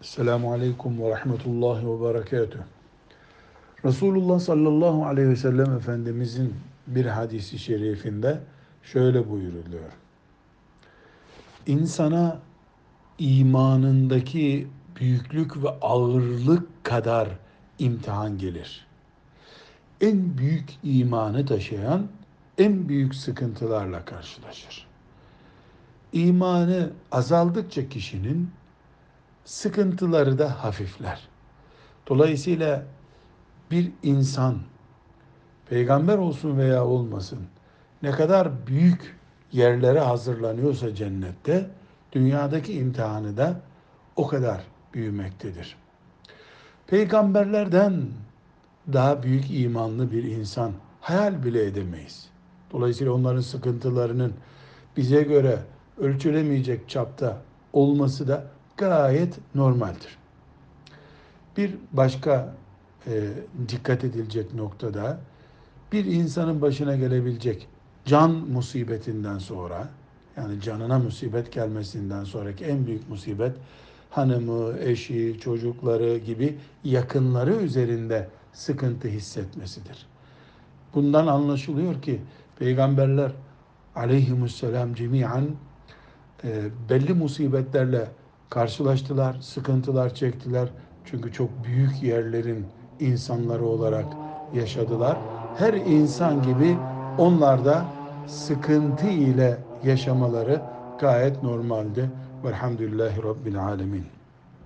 Selamun Aleyküm ve Rahmetullahi ve Berekatuhu. Resulullah sallallahu aleyhi ve sellem Efendimizin bir hadisi şerifinde şöyle buyuruluyor. İnsana imanındaki büyüklük ve ağırlık kadar imtihan gelir. En büyük imanı taşıyan en büyük sıkıntılarla karşılaşır. İmanı azaldıkça kişinin sıkıntıları da hafifler. Dolayısıyla bir insan peygamber olsun veya olmasın ne kadar büyük yerlere hazırlanıyorsa cennette dünyadaki imtihanı da o kadar büyümektedir. Peygamberlerden daha büyük imanlı bir insan hayal bile edemeyiz. Dolayısıyla onların sıkıntılarının bize göre ölçülemeyecek çapta olması da gayet normaldir. Bir başka e, dikkat edilecek noktada bir insanın başına gelebilecek can musibetinden sonra yani canına musibet gelmesinden sonraki en büyük musibet hanımı, eşi, çocukları gibi yakınları üzerinde sıkıntı hissetmesidir. Bundan anlaşılıyor ki peygamberler aleyhisselam cemiyen e, belli musibetlerle karşılaştılar, sıkıntılar çektiler. Çünkü çok büyük yerlerin insanları olarak yaşadılar. Her insan gibi onlar da sıkıntı ile yaşamaları gayet normaldi. Velhamdülillahi Rabbil Alemin.